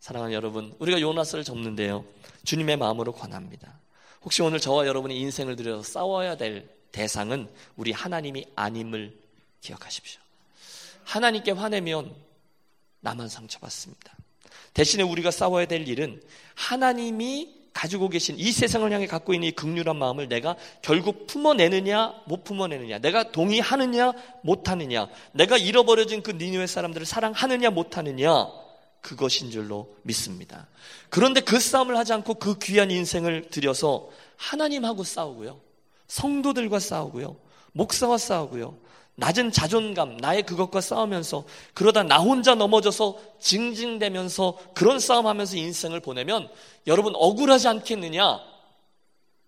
사랑하는 여러분, 우리가 요나서를 접는데요. 주님의 마음으로 권합니다. 혹시 오늘 저와 여러분이 인생을 들여서 싸워야 될 대상은 우리 하나님이 아님을 기억하십시오. 하나님께 화내면 나만 상처받습니다. 대신에 우리가 싸워야 될 일은 하나님이 가지고 계신 이 세상을 향해 갖고 있는 이 극률한 마음을 내가 결국 품어내느냐 못 품어내느냐 내가 동의하느냐 못하느냐 내가 잃어버려진 그 니누의 사람들을 사랑하느냐 못하느냐 그것인 줄로 믿습니다. 그런데 그 싸움을 하지 않고 그 귀한 인생을 들여서 하나님하고 싸우고요. 성도들과 싸우고요. 목사와 싸우고요. 낮은 자존감, 나의 그것과 싸우면서 그러다 나 혼자 넘어져서 징징대면서 그런 싸움하면서 인생을 보내면 여러분 억울하지 않겠느냐?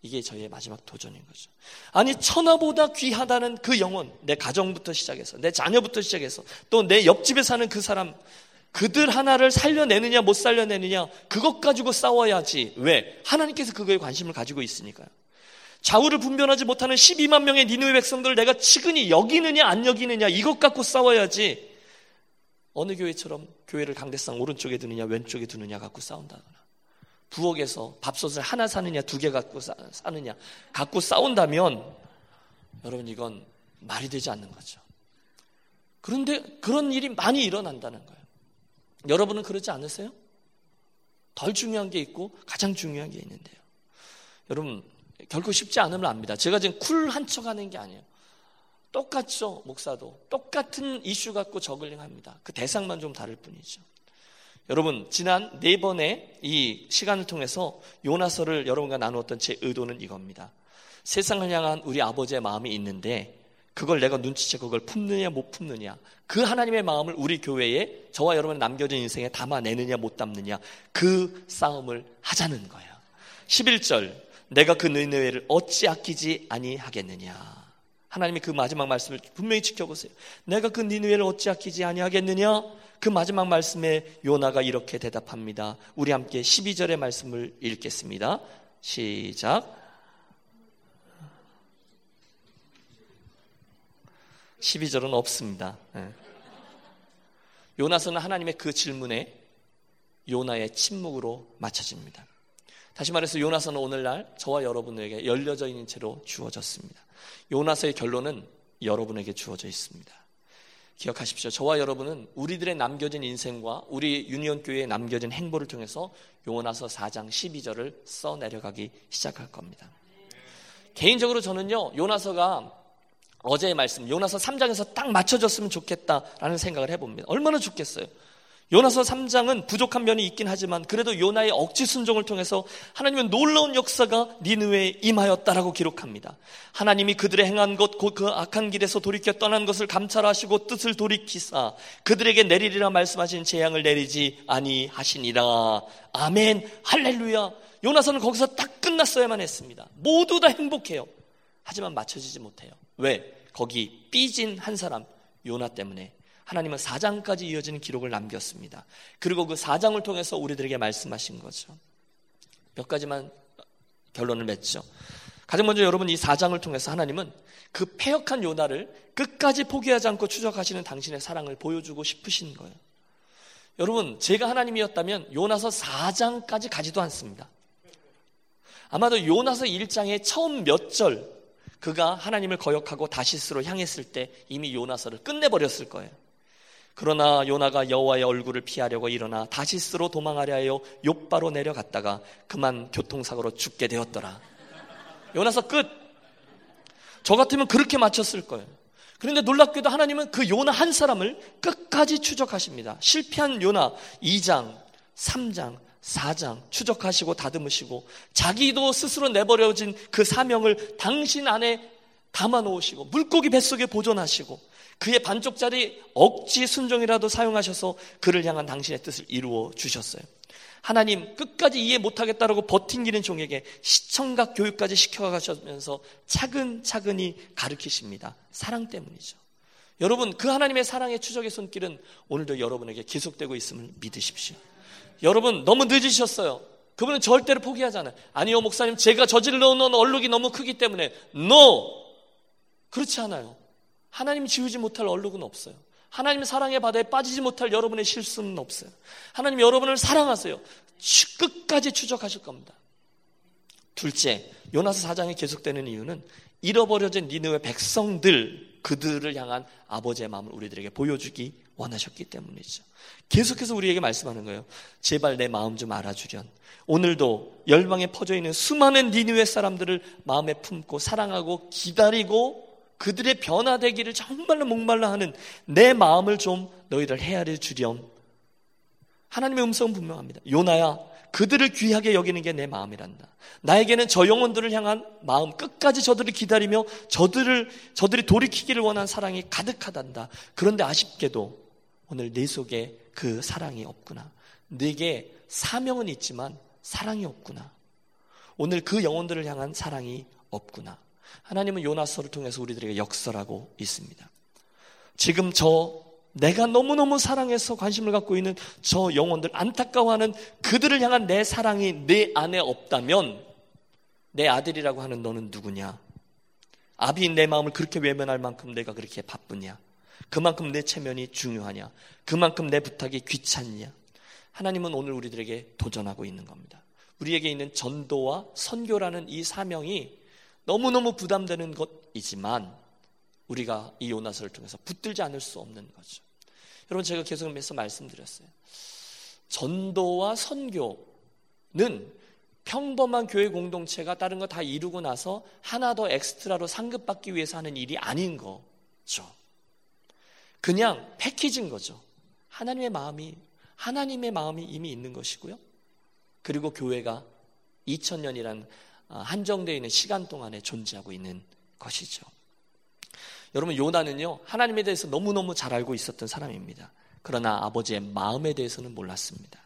이게 저희의 마지막 도전인 거죠. 아니 천하보다 귀하다는 그 영혼, 내 가정부터 시작해서 내 자녀부터 시작해서 또 내 옆집에 사는 그 사람 그들 하나를 살려내느냐 못 살려내느냐 그것 가지고 싸워야지. 왜? 하나님께서 그거에 관심을 가지고 있으니까요. 좌우를 분별하지 못하는 12만 명의 니누의 백성들을 내가 치근히 여기느냐 안 여기느냐 이것 갖고 싸워야지. 어느 교회처럼 교회를 강대상 오른쪽에 두느냐 왼쪽에 두느냐 갖고 싸운다거나 부엌에서 밥솥을 하나 사느냐 두 개 갖고 사, 사느냐 갖고 싸운다면 여러분 이건 말이 되지 않는 거죠. 그런데 그런 일이 많이 일어난다는 거예요. 여러분은 그러지 않으세요? 덜 중요한 게 있고 가장 중요한 게 있는데요. 여러분 결코 쉽지 않음을 압니다. 제가 지금 쿨한 척 하는 게 아니에요. 똑같죠, 목사도. 똑같은 이슈 갖고 저글링 합니다. 그 대상만 좀 다를 뿐이죠. 여러분, 지난 네 번의 이 시간을 통해서 요나서를 여러분과 나누었던 제 의도는 이겁니다. 세상을 향한 우리 아버지의 마음이 있는데 그걸 내가 눈치채 그걸 품느냐 못 품느냐 그 하나님의 마음을 우리 교회에 저와 여러분 남겨진 인생에 담아내느냐 못 담느냐 그 싸움을 하자는 거예요. 11절 내가 그 니느웨를 어찌 아끼지 아니하겠느냐 하나님이 그 마지막 말씀을 분명히 지켜보세요. 내가 그 니느웨를 어찌 아끼지 아니하겠느냐 그 마지막 말씀에 요나가 이렇게 대답합니다. 우리 함께 12절의 말씀을 읽겠습니다. 시작. 12절은 없습니다. 네. 요나서는 하나님의 그 질문에 요나의 침묵으로 맞춰집니다. 다시 말해서 요나서는 오늘날 저와 여러분에게 열려져 있는 채로 주어졌습니다. 요나서의 결론은 여러분에게 주어져 있습니다. 기억하십시오. 저와 여러분은 우리들의 남겨진 인생과 우리 유니온 교회에 남겨진 행보를 통해서 요나서 4장 12절을 써 내려가기 시작할 겁니다. 개인적으로 저는요, 요나서가 어제의 말씀, 요나서 3장에서 딱 맞춰졌으면 좋겠다라는 생각을 해봅니다. 얼마나 좋겠어요. 요나서 3장은 부족한 면이 있긴 하지만 그래도 요나의 억지 순종을 통해서 하나님은 놀라운 역사가 니느웨에 임하였다라고 기록합니다. 하나님이 그들의 행한 것, 곧그 악한 길에서 돌이켜 떠난 것을 감찰하시고 뜻을 돌이키사 그들에게 내리리라 말씀하신 재앙을 내리지 아니하시니라. 아멘, 할렐루야. 요나서는 거기서 딱 끝났어야만 했습니다. 모두 다 행복해요. 하지만 맞춰지지 못해요. 왜? 거기 삐진 한 사람, 요나 때문에 하나님은 4장까지 이어지는 기록을 남겼습니다. 그리고 그 4장을 통해서 우리들에게 말씀하신 거죠. 몇 가지만 결론을 맺죠. 가장 먼저 여러분 이 4장을 통해서 하나님은 그 폐역한 요나를 끝까지 포기하지 않고 추적하시는 당신의 사랑을 보여주고 싶으신 거예요. 여러분, 제가 하나님이었다면 요나서 4장까지 가지도 않습니다. 아마도 요나서 1장의 처음 몇 절, 그가 하나님을 거역하고 다시스로 향했을 때 이미 요나서를 끝내버렸을 거예요. 그러나 요나가 여호와의 얼굴을 피하려고 일어나 다시스로 도망하려 하여 욕바로 내려갔다가 그만 교통사고로 죽게 되었더라. 요나서 끝. 저 같으면 그렇게 맞췄을 거예요. 그런데 놀랍게도 하나님은 그 요나 한 사람을 끝까지 추적하십니다. 실패한 요나 2장, 3장, 4장 추적하시고 다듬으시고 자기도 스스로 내버려진 그 사명을 당신 안에 담아 놓으시고 물고기 뱃속에 보존하시고 그의 반쪽짜리 억지 순종이라도 사용하셔서 그를 향한 당신의 뜻을 이루어 주셨어요. 하나님 끝까지 이해 못하겠다라고 버틴기는 종에게 시청각 교육까지 시켜가시면서 차근차근히 가르치십니다. 사랑 때문이죠. 여러분 그 하나님의 사랑의 추적의 손길은 오늘도 여러분에게 계속되고 있음을 믿으십시오. 여러분 너무 늦으셨어요. 그분은 절대로 포기하잖아요. 아니요 목사님 제가 저질러 놓은 얼룩이 너무 크기 때문에 no 그렇지 않아요. 하나님 지우지 못할 얼룩은 없어요. 하나님 사랑의 바다에 빠지지 못할 여러분의 실수는 없어요. 하나님 여러분을 사랑하세요. 끝까지 추적하실 겁니다. 둘째, 요나스 사장이 계속되는 이유는 잃어버려진 니느웨 백성들 그들을 향한 아버지의 마음을 우리들에게 보여주기 원하셨기 때문이죠. 계속해서 우리에게 말씀하는 거예요. 제발 내 마음 좀 알아주련. 오늘도 열방에 퍼져 있는 수많은 니느웨 사람들을 마음에 품고 사랑하고 기다리고 그들의 변화되기를 정말로 목말라 하는 내 마음을 좀 너희들 헤아려 주렴. 하나님의 음성은 분명합니다. 요나야, 그들을 귀하게 여기는 게 내 마음이란다. 나에게는 저 영혼들을 향한 마음, 끝까지 저들을 기다리며 저들을, 저들이 돌이키기를 원한 사랑이 가득하단다. 그런데 아쉽게도 오늘 내 속에 그 사랑이 없구나. 내게 사명은 있지만 사랑이 없구나. 오늘 그 영혼들을 향한 사랑이 없구나. 하나님은 요나서를 통해서 우리들에게 역설하고 있습니다. 지금 저 내가 너무너무 사랑해서 관심을 갖고 있는 저 영혼들, 안타까워하는 그들을 향한 내 사랑이 내 안에 없다면 내 아들이라고 하는 너는 누구냐? 아비인 내 마음을 그렇게 외면할 만큼 내가 그렇게 바쁘냐? 그만큼 내 체면이 중요하냐? 그만큼 내 부탁이 귀찮냐? 하나님은 오늘 우리들에게 도전하고 있는 겁니다. 우리에게 있는 전도와 선교라는 이 사명이 너무너무 부담되는 것이지만 우리가 이 요나서를 통해서 붙들지 않을 수 없는 거죠. 여러분 제가 계속해서 말씀드렸어요. 전도와 선교는 평범한 교회 공동체가 다른 거 다 이루고 나서 하나 더 엑스트라로 상급받기 위해서 하는 일이 아닌 거죠. 그냥 패키지인 거죠. 하나님의 마음이 하나님의 마음이 이미 있는 것이고요. 그리고 교회가 2000년이란 어, 한정되어 있는 시간 동안에 존재하고 있는 것이죠. 여러분 요나는요 하나님에 대해서 너무너무 잘 알고 있었던 사람입니다. 그러나 아버지의 마음에 대해서는 몰랐습니다.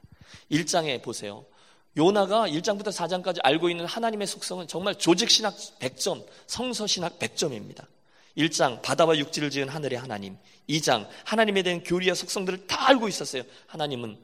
1장에 보세요. 요나가 1장부터 4장까지 알고 있는 하나님의 속성은 정말 조직신학 100점, 성서신학 100점입니다. 1장 바다와 육지를 지은 하늘의 하나님, 2장 하나님에 대한 교리와 속성들을 다 알고 있었어요. 하나님은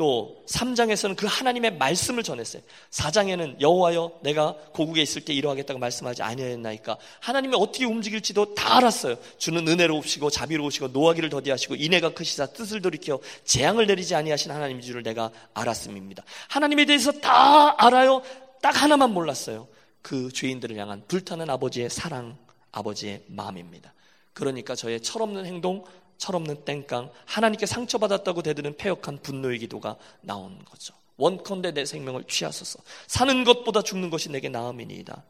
또 3장에서는 그 하나님의 말씀을 전했어요. 4장에는 여호와여 내가 고국에 있을 때 이러하겠다고 말씀하지 아니하였나이까 하나님이 어떻게 움직일지도 다 알았어요. 주는 은혜로우시고 자비로우시고 노하기를 더디하시고 인애가 크시사 뜻을 돌이켜 재앙을 내리지 아니하신 하나님 줄을 내가 알았음입니다. 하나님에 대해서 다 알아요. 딱 하나만 몰랐어요. 그 죄인들을 향한 불타는 아버지의 사랑, 아버지의 마음입니다. 그러니까 저의 철없는 행동, 철없는 땡깡, 하나님께 상처받았다고 대드는 폐역한 분노의 기도가 나온 거죠. 원컨대 내 생명을 취하소서. 사는 것보다 죽는 것이 내게 나음이니이다.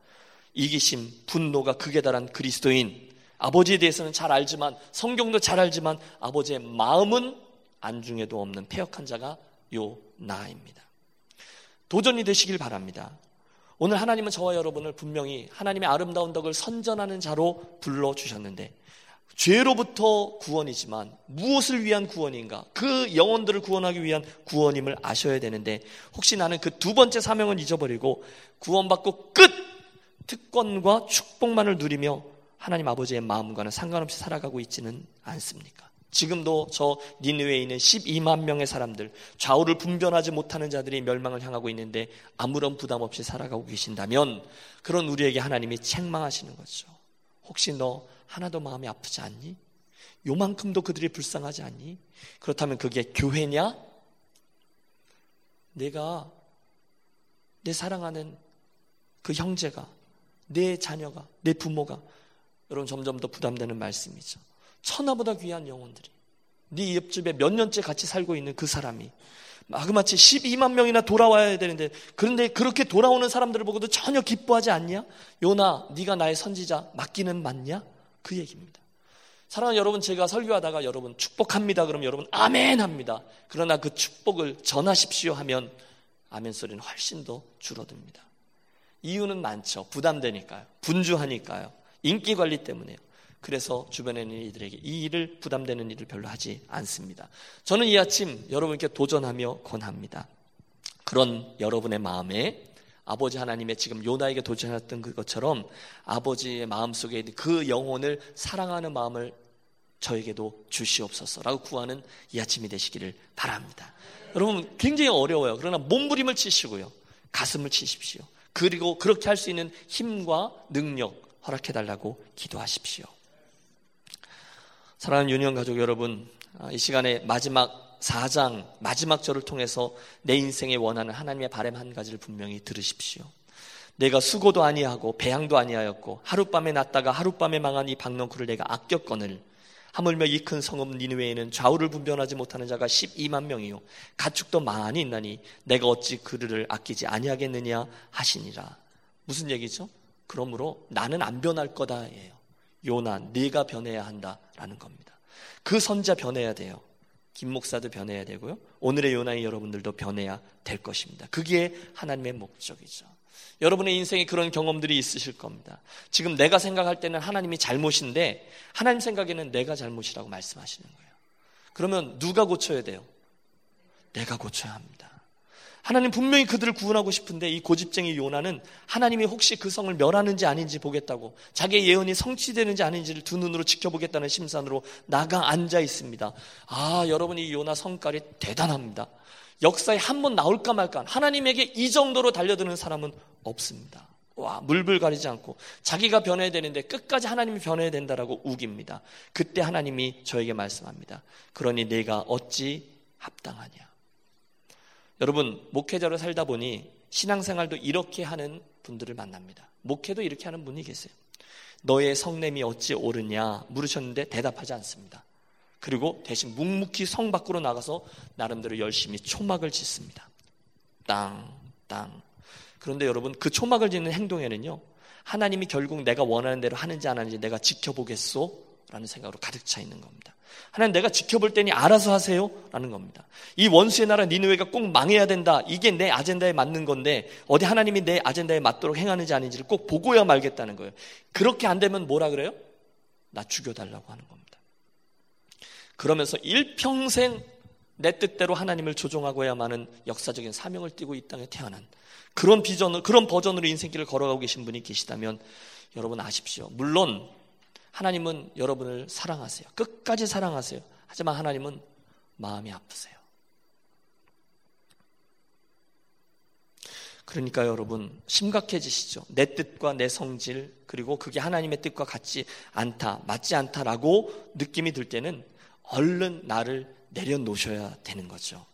이기심, 분노가 극에 달한 그리스도인, 아버지에 대해서는 잘 알지만, 성경도 잘 알지만, 아버지의 마음은 안중에도 없는 폐역한 자가 요 나입니다. 도전이 되시길 바랍니다. 오늘 하나님은 저와 여러분을 분명히 하나님의 아름다운 덕을 선전하는 자로 불러 주셨는데, 죄로부터 구원이지만 무엇을 위한 구원인가? 그 영혼들을 구원하기 위한 구원임을 아셔야 되는데 혹시 나는 그 두 번째 사명을 잊어버리고 구원받고 끝! 특권과 축복만을 누리며 하나님 아버지의 마음과는 상관없이 살아가고 있지는 않습니까? 지금도 저 니느웨에 있는 12만 명의 사람들, 좌우를 분별하지 못하는 자들이 멸망을 향하고 있는데 아무런 부담 없이 살아가고 계신다면 그런 우리에게 하나님이 책망하시는 거죠. 혹시 너 하나도 마음이 아프지 않니? 요만큼도 그들이 불쌍하지 않니? 그렇다면 그게 교회냐? 내가 내 사랑하는 그 형제가, 내 자녀가, 내 부모가 여러분 점점 더 부담되는 말씀이죠. 천하보다 귀한 영혼들이 네 옆집에 몇 년째 같이 살고 있는 그 사람이 마그마치 12만 명이나 돌아와야 되는데 그런데 그렇게 돌아오는 사람들을 보고도 전혀 기뻐하지 않냐? 요나 네가 나의 선지자 맡기는 맞냐? 그 얘기입니다. 사랑하는 여러분, 제가 설교하다가 여러분 축복합니다. 그러면 여러분 아멘 합니다. 그러나 그 축복을 전하십시오 하면 아멘 소리는 훨씬 더 줄어듭니다. 이유는 많죠. 부담되니까요. 분주하니까요. 인기 관리 때문에요. 그래서 주변에 있는 이들에게 이 일을 부담되는 일을 별로 하지 않습니다. 저는 이 아침 여러분께 도전하며 권합니다. 그런 여러분의 마음에 아버지 하나님의 지금 요나에게 도전했던 그것처럼 아버지의 마음속에 있는 그 영혼을 사랑하는 마음을 저에게도 주시옵소서라고 구하는 이 아침이 되시기를 바랍니다. 여러분 굉장히 어려워요. 그러나 몸부림을 치시고요. 가슴을 치십시오. 그리고 그렇게 할 수 있는 힘과 능력 허락해 달라고 기도하십시오. 사랑하는 유년 가족 여러분, 이 시간에 마지막 4장 마지막 절을 통해서 내 인생에 원하는 하나님의 바램 한 가지를 분명히 들으십시오. 내가 수고도 아니하고 배양도 아니하였고 하룻밤에 났다가 하룻밤에 망한 이 박넝쿨을 내가 아꼈거늘 하물며 이 큰 성읍 니느웨에는 좌우를 분별하지 못하는 자가 12만 명이요 가축도 많이 있나니 내가 어찌 그를 아끼지 아니하겠느냐 하시니라. 무슨 얘기죠? 그러므로 나는 안 변할 거다예요. 요나 네가 변해야 한다라는 겁니다. 그 선자 변해야 돼요. 김 목사도 변해야 되고요. 오늘의 요나의 여러분들도 변해야 될 것입니다. 그게 하나님의 목적이죠. 여러분의 인생에 그런 경험들이 있으실 겁니다. 지금 내가 생각할 때는 하나님이 잘못인데 하나님 생각에는 내가 잘못이라고 말씀하시는 거예요. 그러면 누가 고쳐야 돼요? 내가 고쳐야 합니다. 하나님 분명히 그들을 구원하고 싶은데 이 고집쟁이 요나는 하나님이 혹시 그 성을 멸하는지 아닌지 보겠다고 자기의 예언이 성취되는지 아닌지를 두 눈으로 지켜보겠다는 심산으로 나가 앉아 있습니다. 아, 여러분 이 요나 성깔이 대단합니다. 역사에 한 번 나올까 말까 하나님에게 이 정도로 달려드는 사람은 없습니다. 와, 물불 가리지 않고 자기가 변해야 되는데 끝까지 하나님이 변해야 된다라고 우깁니다. 그때 하나님이 저에게 말씀합니다. 그러니 내가 어찌 합당하냐? 여러분, 목회자로 살다 보니 신앙생활도 이렇게 하는 분들을 만납니다. 목회도 이렇게 하는 분이 계세요. 너의 성냄이 어찌 오르냐 물으셨는데 대답하지 않습니다. 그리고 대신 묵묵히 성 밖으로 나가서 나름대로 열심히 초막을 짓습니다. 땅, 땅. 그런데 여러분, 그 초막을 짓는 행동에는요, 하나님이 결국 내가 원하는 대로 하는지 안 하는지 내가 지켜보겠소? 라는 생각으로 가득 차 있는 겁니다. 하나님 내가 지켜볼 테니 알아서 하세요. 라는 겁니다. 이 원수의 나라 니느웨가 꼭 망해야 된다. 이게 내 아젠다에 맞는 건데 어디 하나님이 내 아젠다에 맞도록 행하는지 아닌지를 꼭 보고야 말겠다는 거예요. 그렇게 안 되면 뭐라 그래요? 나 죽여달라고 하는 겁니다. 그러면서 일평생 내 뜻대로 하나님을 조종하고야만은 역사적인 사명을 띠고 이 땅에 태어난 그런 비전을 그런 버전으로 인생길을 걸어가고 계신 분이 계시다면 여러분 아십시오. 물론 하나님은 여러분을 사랑하세요. 끝까지 사랑하세요. 하지만 하나님은 마음이 아프세요. 그러니까 여러분 심각해지시죠. 내 뜻과 내 성질 그리고 그게 하나님의 뜻과 같지 않다, 맞지 않다라고 느낌이 들 때는 얼른 나를 내려놓으셔야 되는 거죠.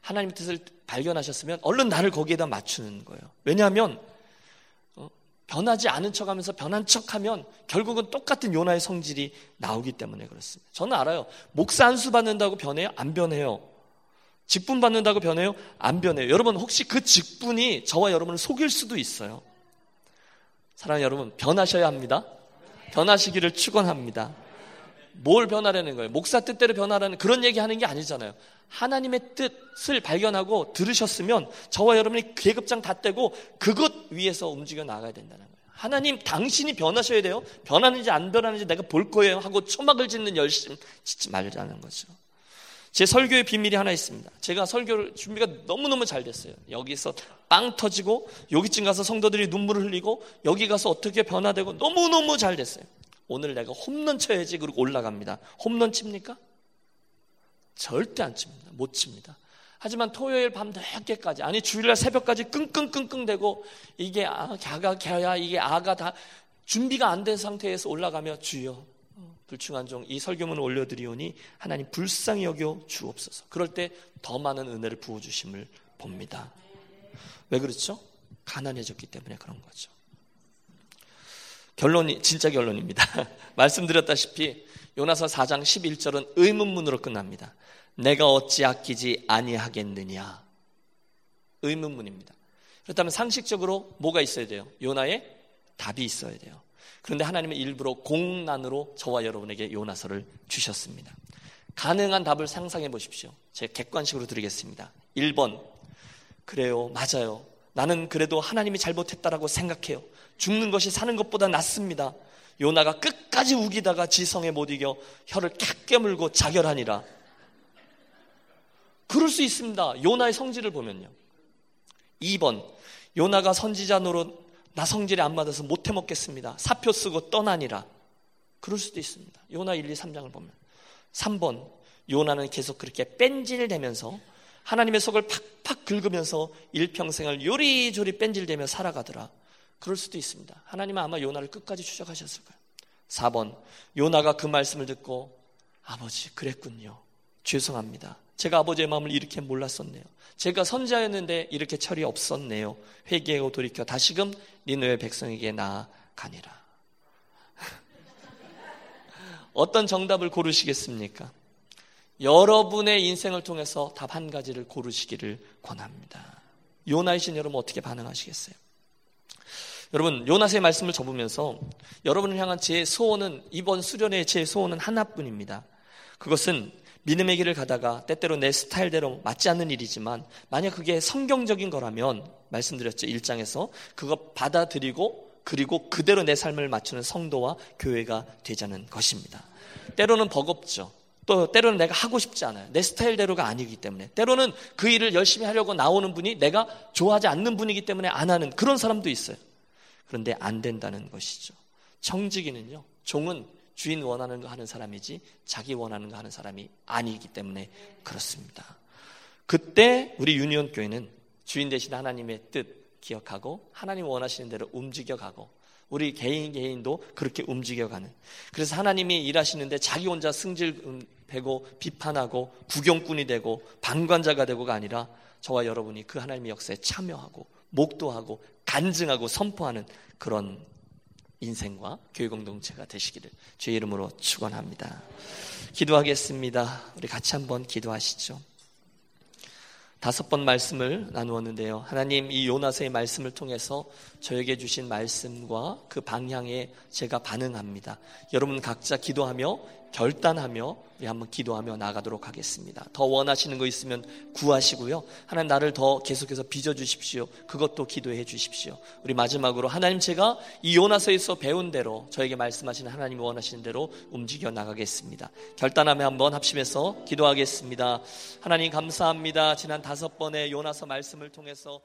하나님의 뜻을 발견하셨으면 얼른 나를 거기에다 맞추는 거예요. 왜냐하면 어, 변하지 않은 척 하면서 변한 척 하면 결국은 똑같은 요나의 성질이 나오기 때문에 그렇습니다. 저는 알아요. 목사 한수 받는다고 변해요? 안 변해요. 직분 받는다고 변해요? 안 변해요. 여러분 혹시 그 직분이 저와 여러분을 속일 수도 있어요. 사랑하는 여러분 변하셔야 합니다. 변하시기를 축원합니다. 뭘 변하라는 거예요? 목사 뜻대로 변하라는 그런 얘기 하는 게 아니잖아요. 하나님의 뜻을 발견하고 들으셨으면 저와 여러분이 계급장 다 떼고 그것 위에서 움직여 나가야 된다는 거예요. 하나님 당신이 변하셔야 돼요. 변하는지 안 변하는지 내가 볼 거예요 하고 초막을 짓는 열심 짓지 말자는 거죠. 제 설교의 비밀이 하나 있습니다. 제가 설교를 준비가 너무너무 잘 됐어요. 여기서 빵 터지고 여기쯤 가서 성도들이 눈물을 흘리고 여기 가서 어떻게 변화되고 너무너무 잘 됐어요. 오늘 내가 홈런 쳐야지 그리고 올라갑니다. 홈런 칩니까? 절대 안 칩니다. 못 칩니다. 하지만 토요일 밤 늦게까지 아니 주일날 새벽까지 끙끙끙끙대고 이게 아, 갸가 갸야 이게 아가 다 준비가 안 된 상태에서 올라가며 주여 불충한 종 이 설교문을 올려드리오니 하나님 불쌍히 여겨 주옵소서. 그럴 때 더 많은 은혜를 부어 주심을 봅니다. 왜 그렇죠? 가난해졌기 때문에 그런 거죠. 결론이 진짜 결론입니다. 말씀드렸다시피 요나서 4장 11절은 의문문으로 끝납니다. 내가 어찌 아끼지 아니하겠느냐. 의문문입니다. 그렇다면 상식적으로 뭐가 있어야 돼요? 요나의 답이 있어야 돼요. 그런데 하나님은 일부러 공난으로 저와 여러분에게 요나서를 주셨습니다. 가능한 답을 상상해 보십시오. 제가 객관식으로 드리겠습니다. 1번. 그래요. 맞아요. 나는 그래도 하나님이 잘못했다라고 생각해요. 죽는 것이 사는 것보다 낫습니다. 요나가 끝까지 우기다가 지성에 못 이겨 혀를 탁 깨물고 자결하니라. 그럴 수 있습니다. 요나의 성질을 보면요. 2번. 요나가 선지자 노릇 나 성질에 안 맞아서 못 해먹겠습니다. 사표 쓰고 떠나니라. 그럴 수도 있습니다. 요나 1, 2, 3장을 보면. 3번. 요나는 계속 그렇게 뺀질대면서 하나님의 속을 팍팍 긁으면서 일평생을 요리조리 뺀질대며 살아가더라. 그럴 수도 있습니다. 하나님은 아마 요나를 끝까지 추적하셨을 거예요. 4번. 요나가 그 말씀을 듣고 아버지 그랬군요. 죄송합니다. 제가 아버지의 마음을 이렇게 몰랐었네요. 제가 선자였는데 이렇게 철이 없었네요. 회개하고 돌이켜 다시금 니누의 백성에게 나아가니라. 어떤 정답을 고르시겠습니까? 여러분의 인생을 통해서 답 한 가지를 고르시기를 권합니다. 요나이신 여러분 어떻게 반응하시겠어요? 여러분 요나스의 말씀을 접으면서 여러분을 향한 제 소원은 이번 수련의 제 소원은 하나뿐입니다. 그것은 믿음의 길을 가다가 때때로 내 스타일대로 맞지 않는 일이지만 만약 그게 성경적인 거라면 말씀드렸죠 1장에서 그거 받아들이고 그리고 그대로 내 삶을 맞추는 성도와 교회가 되자는 것입니다. 때로는 버겁죠. 또 때로는 내가 하고 싶지 않아요. 내 스타일대로가 아니기 때문에. 때로는 그 일을 열심히 하려고 나오는 분이 내가 좋아하지 않는 분이기 때문에 안 하는 그런 사람도 있어요. 그런데 안 된다는 것이죠. 청지기는요, 종은 주인 원하는 거 하는 사람이지 자기 원하는 거 하는 사람이 아니기 때문에 그렇습니다. 그때 우리 유니온 교회는 주인 대신 하나님의 뜻 기억하고 하나님 원하시는 대로 움직여 가고 우리 개인 개인도 그렇게 움직여가는 그래서 하나님이 일하시는데 자기 혼자 승질 되고 비판하고 구경꾼이 되고 방관자가 되고가 아니라 저와 여러분이 그 하나님의 역사에 참여하고 목도하고 간증하고 선포하는 그런 인생과 교회 공동체가 되시기를 주의 이름으로 축원합니다. 기도하겠습니다. 우리 같이 한번 기도하시죠. 다섯 번 말씀을 나누었는데요. 하나님 이 요나서의 말씀을 통해서 저에게 주신 말씀과 그 방향에 제가 반응합니다. 여러분 각자 기도하며 결단하며 한번 기도하며 나가도록 하겠습니다. 더 원하시는 거 있으면 구하시고요. 하나님 나를 더 계속해서 빚어 주십시오. 그것도 기도해 주십시오. 우리 마지막으로 하나님 제가 이 요나서에서 배운 대로 저에게 말씀하시는 하나님이 원하시는 대로 움직여 나가겠습니다. 결단하며 한번 합심해서 기도하겠습니다. 하나님 감사합니다. 지난 다섯 번의 요나서 말씀을 통해서